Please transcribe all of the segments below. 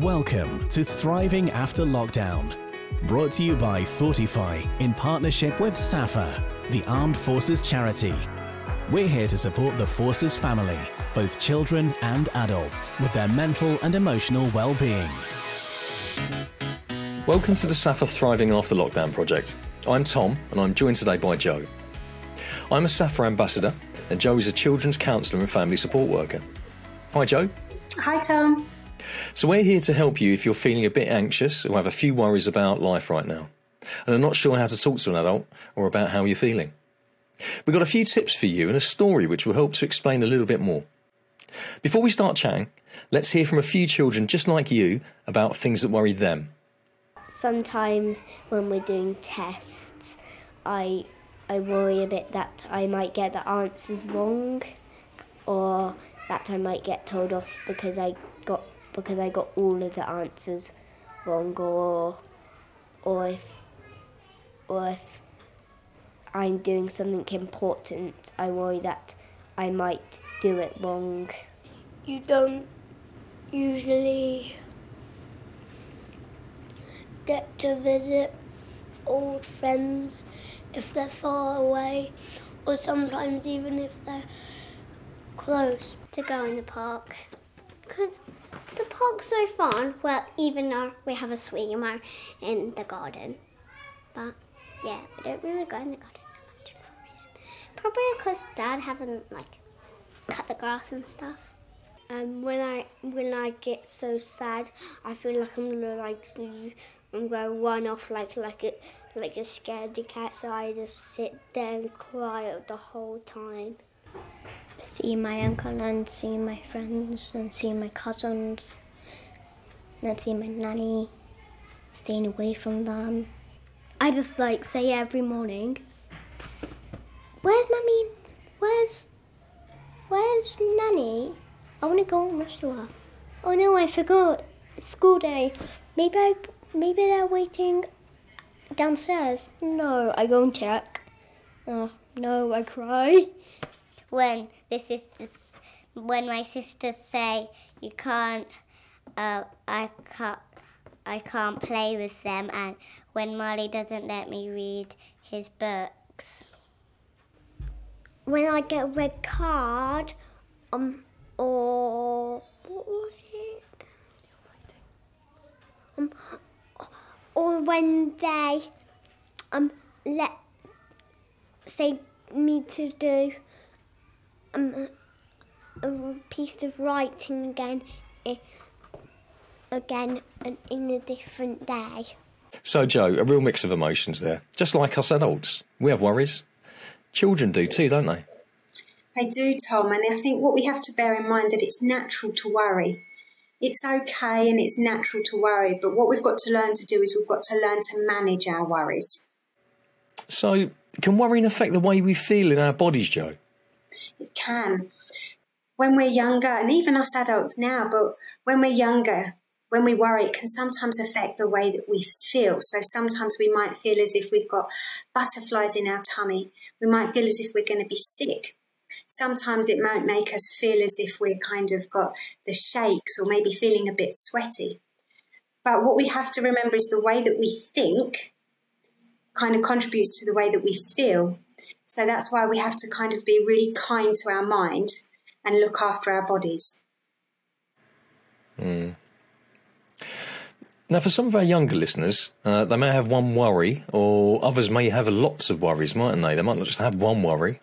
Welcome to Thriving After Lockdown. Brought to you by Thoughtify in partnership with SSAFA, the Armed Forces charity. We're here to support the Forces family, both children and adults, with their mental and emotional well-being. Welcome to the SSAFA Thriving After Lockdown project. I'm Tom and I'm joined today by Joe. I'm a SSAFA ambassador and Joe is a children's counsellor and family support worker. Hi Joe. Hi Tom. So we're here to help you if you're feeling a bit anxious or have a few worries about life right now and are not sure how to talk to an adult or about how you're feeling. We've got a few tips for you and a story which will help to explain a little bit more. Before we start chatting, let's hear from a few children just like you about things that worry them. Sometimes when we're doing tests, I I worry a bit that I might get the answers wrong or that I might get told off because I got because I got all of the answers wrong or or if or if I'm doing something important, I worry that I might do it wrong. You don't usually get to visit old friends if they're far away, or sometimes even if they're close. To go in the park. Because the park's so fun, well, even though we have a swimmer in the garden. But yeah, we don't really go in the garden so much for some reason. Probably because Dad haven't like cut the grass and stuff. Um, when I when I get so sad, I feel like I'm gonna like I'm gonna run off like like a like a scaredy cat. So I just sit there and cry the whole time. See my uncle and see my friends and see my cousins and see my nanny, staying away from them. I just like say every morning, "Where's mummy? Where's where's nanny? I want to go rescue her." Oh no, I forgot. It's school day. Maybe I, maybe they're waiting downstairs. No, I go and check. Oh no, I cry. When the sisters, when my sisters say you can't, uh, I can't, I can't play with them, and when Molly doesn't let me read his books. When I get a red card, um, or what was it? Um, or when they um let say me to do um a piece of writing again eh, again and in a different day. So Joe, a real mix of emotions there. Just like us adults. We have worries. Children do too, don't they? They do, Tom, and I think what we have to bear in mind that it's natural to worry it's okay and it's natural to worry, but what we've got to learn to do is we've got to learn to manage our worries. So, can worrying affect the way we feel in our bodies, Joe? It can. When we're younger, and even us adults now, but when we're younger, when we worry, it can sometimes affect the way that we feel. So sometimes we might feel as if we've got butterflies in our tummy. We might feel as if we're going to be sick sometimes it might make us feel as if we're kind of got the shakes or maybe feeling a bit sweaty. But what we have to remember is the way that we think kind of contributes to the way that we feel. So that's why we have to kind of be really kind to our mind and look after our bodies. Mm. Now, for some of our younger listeners, uh, they may have one worry, or others may have lots of worries, mightn't they? They might not just have one worry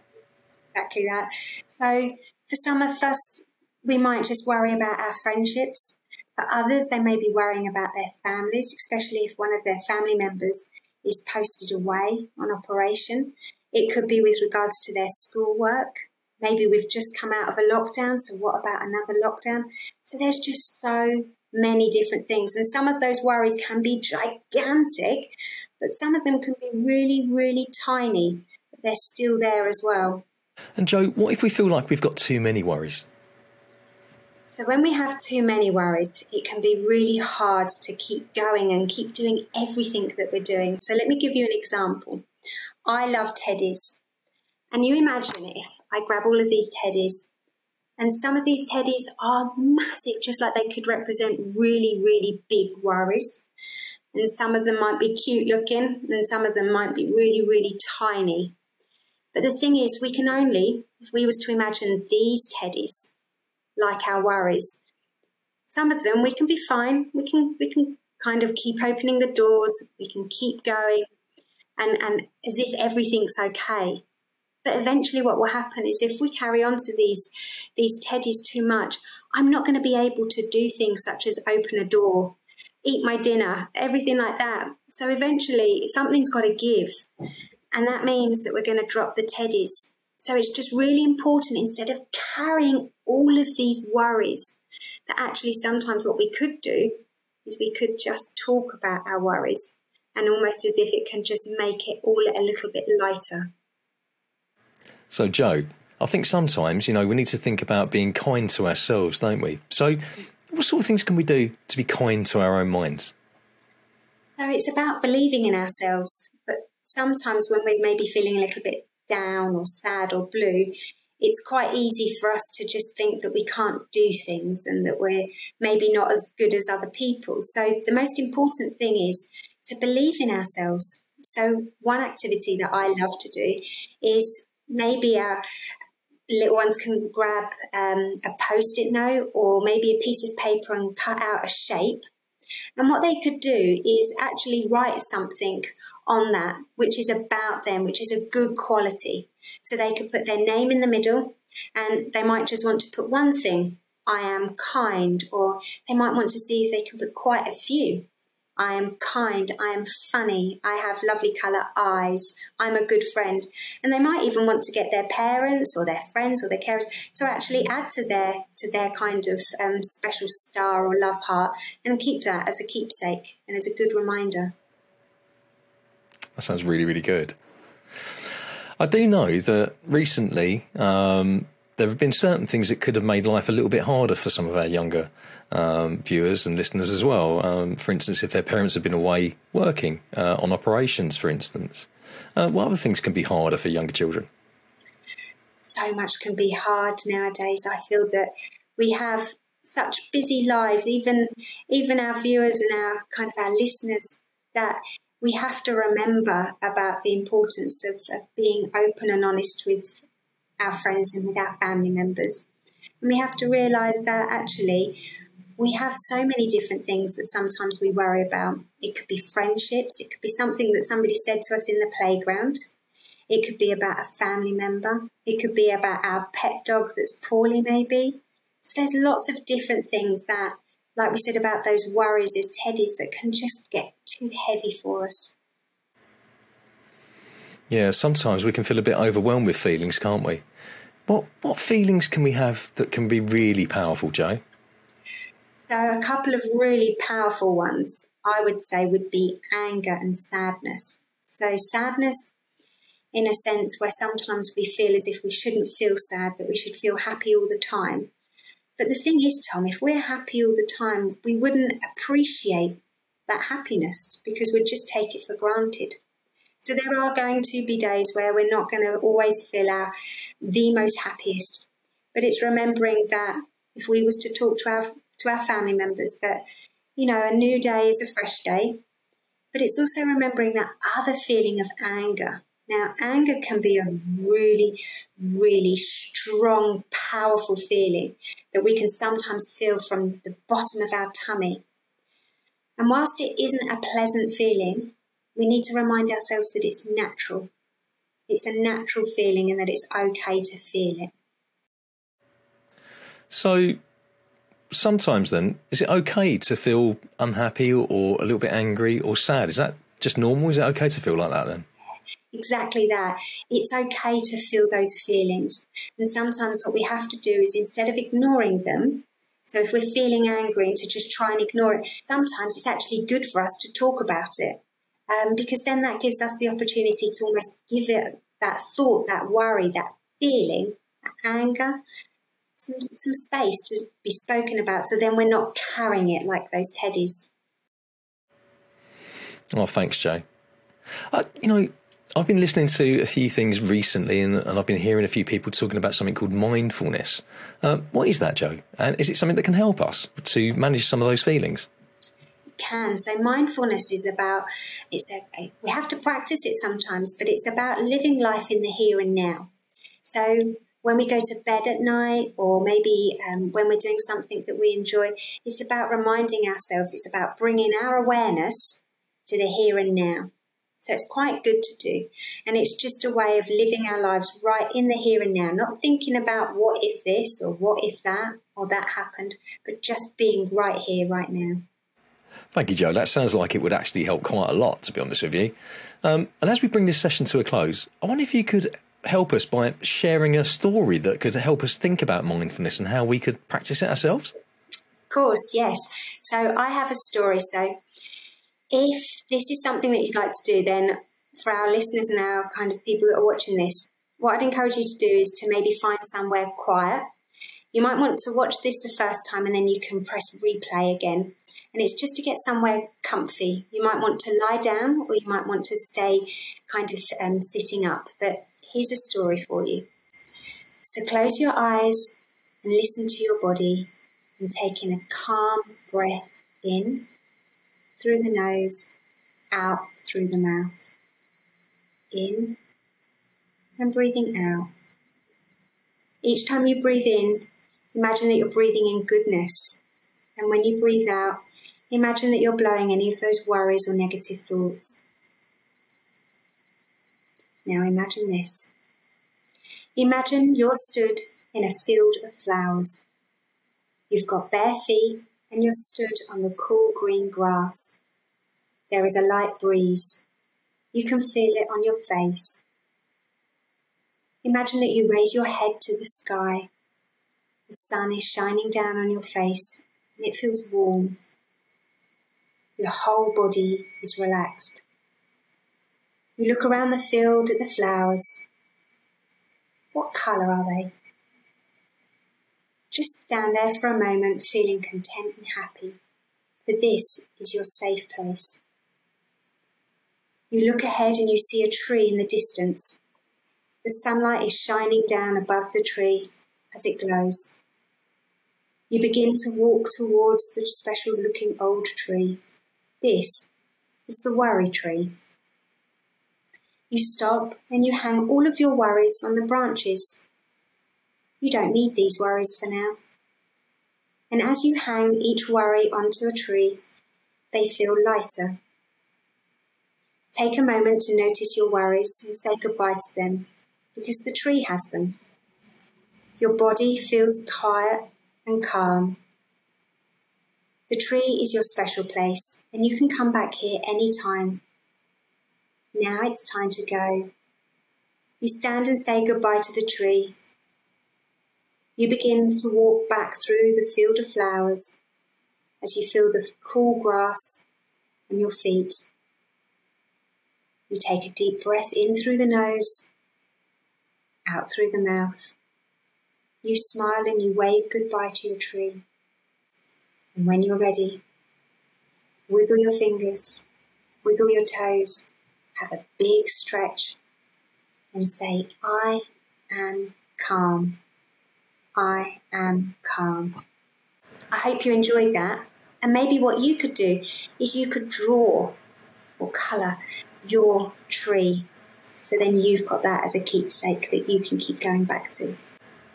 exactly that. So for some of us, we might just worry about our friendships. For others, they may be worrying about their families, especially if one of their family members is posted away on operation. It could be with regards to their schoolwork. Maybe we've just come out of a lockdown, so what about another lockdown? So there's just so many different things. And some of those worries can be gigantic, but some of them can be really, really tiny, but they're still there as well. And Joe, what if we feel like we've got too many worries? So, when we have too many worries, it can be really hard to keep going and keep doing everything that we're doing. So, let me give you an example. I love teddies. And you imagine if I grab all of these teddies And some of these teddies are massive, just like they could represent really, really big worries. And some of them might be cute looking, and some of them might be really, really tiny. But the thing is, we can only, if we was to imagine these teddies like our worries, some of them we can be fine. We can we can kind of keep opening the doors. We can keep going, and and as if everything's okay. But eventually, what will happen is if we carry on to these these teddies too much, I'm not going to be able to do things such as open a door, eat my dinner, everything like that. So eventually, something's got to give, and that means that we're going to drop the teddies. So it's just really important instead of carrying all of these worries that actually sometimes what we could do is we could just talk about our worries and almost as if it can just make it all a little bit lighter. So, Joe, I think sometimes, you know, we need to think about being kind to ourselves, don't we? So, what sort of things can we do to be kind to our own minds? So, it's about believing in ourselves, but sometimes when we're maybe feeling a little bit down or sad or blue, it's quite easy for us to just think that we can't do things and that we're maybe not as good as other people. So, the most important thing is to believe in ourselves. So, one activity that I love to do is maybe our little ones can grab um, a post it note or maybe a piece of paper and cut out a shape. And what they could do is actually write something on that, which is about them, which is a good quality. So they could put their name in the middle and they might just want to put one thing I am kind, or they might want to see if they can put quite a few. I am kind, I am funny, I have lovely colour eyes, I'm a good friend. And they might even want to get their parents or their friends or their carers to actually add to their to their kind of um, special star or love heart and keep that as a keepsake and as a good reminder. That sounds really, really good. I do know that recently um, there have been certain things that could have made life a little bit harder for some of our younger um, viewers and listeners as well. Um, for instance, if their parents have been away working uh, on operations, for instance, uh, what other things can be harder for younger children? So much can be hard nowadays. I feel that we have such busy lives, even even our viewers and our kind of our listeners, that we have to remember about the importance of, of being open and honest with our friends and with our family members. And we have to realize that actually we have so many different things that sometimes we worry about. It could be friendships, it could be something that somebody said to us in the playground, it could be about a family member, it could be about our pet dog that's poorly, maybe. So there's lots of different things that, like we said about those worries, as teddies that can just get too heavy for us. Yeah, sometimes we can feel a bit overwhelmed with feelings, can't we? What what feelings can we have that can be really powerful, Joe? So a couple of really powerful ones I would say would be anger and sadness. So sadness in a sense where sometimes we feel as if we shouldn't feel sad, that we should feel happy all the time. But the thing is, Tom, if we're happy all the time, we wouldn't appreciate that happiness because we'd just take it for granted. So there are going to be days where we're not going to always feel our the most happiest. But it's remembering that if we was to talk to our to our family members that, you know, a new day is a fresh day. But it's also remembering that other feeling of anger. Now, anger can be a really, really strong, powerful feeling that we can sometimes feel from the bottom of our tummy. And whilst it isn't a pleasant feeling, we need to remind ourselves that it's natural. It's a natural feeling and that it's okay to feel it. So, sometimes then, is it okay to feel unhappy or a little bit angry or sad? Is that just normal? Is it okay to feel like that then? Exactly that. It's okay to feel those feelings. And sometimes what we have to do is instead of ignoring them, so if we're feeling angry, and to just try and ignore it, sometimes it's actually good for us to talk about it. Um, because then that gives us the opportunity to almost give it that thought, that worry, that feeling, that anger, some, some space to be spoken about. So then we're not carrying it like those teddies. Oh, thanks, Jay. Uh, you know, I've been listening to a few things recently, and, and I've been hearing a few people talking about something called mindfulness. Uh, what is that, Joe? And is it something that can help us to manage some of those feelings? Can. So mindfulness is about it's a, we have to practice it sometimes, but it's about living life in the here and now. So when we go to bed at night, or maybe um, when we're doing something that we enjoy, it's about reminding ourselves. It's about bringing our awareness to the here and now. So it's quite good to do. And it's just a way of living our lives right in the here and now, not thinking about what if this or what if that or that happened, but just being right here, right now. Thank you, Joe. That sounds like it would actually help quite a lot, to be honest with you. Um, and as we bring this session to a close, I wonder if you could help us by sharing a story that could help us think about mindfulness and how we could practice it ourselves. Of course, yes. So I have a story. So if this is something that you'd like to do, then for our listeners and our kind of people that are watching this, what I'd encourage you to do is to maybe find somewhere quiet. You might want to watch this the first time and then you can press replay again and it's just to get somewhere comfy. You might want to lie down or you might want to stay kind of um, sitting up, but here's a story for you. So close your eyes and listen to your body and take in a calm breath in through the nose, out through the mouth. In and breathing out. Each time you breathe in, imagine that you're breathing in goodness. And when you breathe out, Imagine that you're blowing any of those worries or negative thoughts. Now imagine this. Imagine you're stood in a field of flowers. You've got bare feet and you're stood on the cool green grass. There is a light breeze. You can feel it on your face. Imagine that you raise your head to the sky. The sun is shining down on your face and it feels warm. Your whole body is relaxed. You look around the field at the flowers. What colour are they? Just stand there for a moment feeling content and happy, for this is your safe place. You look ahead and you see a tree in the distance. The sunlight is shining down above the tree as it glows. You begin to walk towards the special looking old tree. This is the worry tree. You stop and you hang all of your worries on the branches. You don't need these worries for now. And as you hang each worry onto a tree, they feel lighter. Take a moment to notice your worries and say goodbye to them because the tree has them. Your body feels quiet and calm the tree is your special place, and you can come back here any time. Now it's time to go. You stand and say goodbye to the tree. You begin to walk back through the field of flowers as you feel the cool grass on your feet. You take a deep breath in through the nose, out through the mouth. You smile and you wave goodbye to your tree. And when you're ready, wiggle your fingers, wiggle your toes, have a big stretch, and say, I am calm. I am calm. I hope you enjoyed that. And maybe what you could do is you could draw or colour your tree. So then you've got that as a keepsake that you can keep going back to.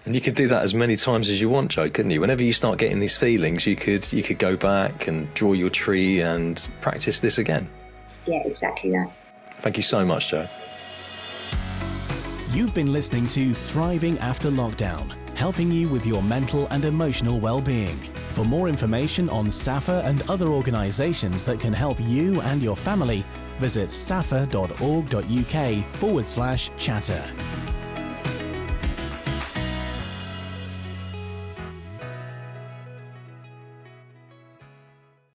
And you could do that as many times as you want, Joe, couldn't you? Whenever you start getting these feelings, you could you could go back and draw your tree and practice this again. Yeah, exactly that. Thank you so much, Joe. You've been listening to Thriving After Lockdown, helping you with your mental and emotional well-being. For more information on SSAFA and other organisations that can help you and your family, visit ssafa.org.uk forward slash chatter.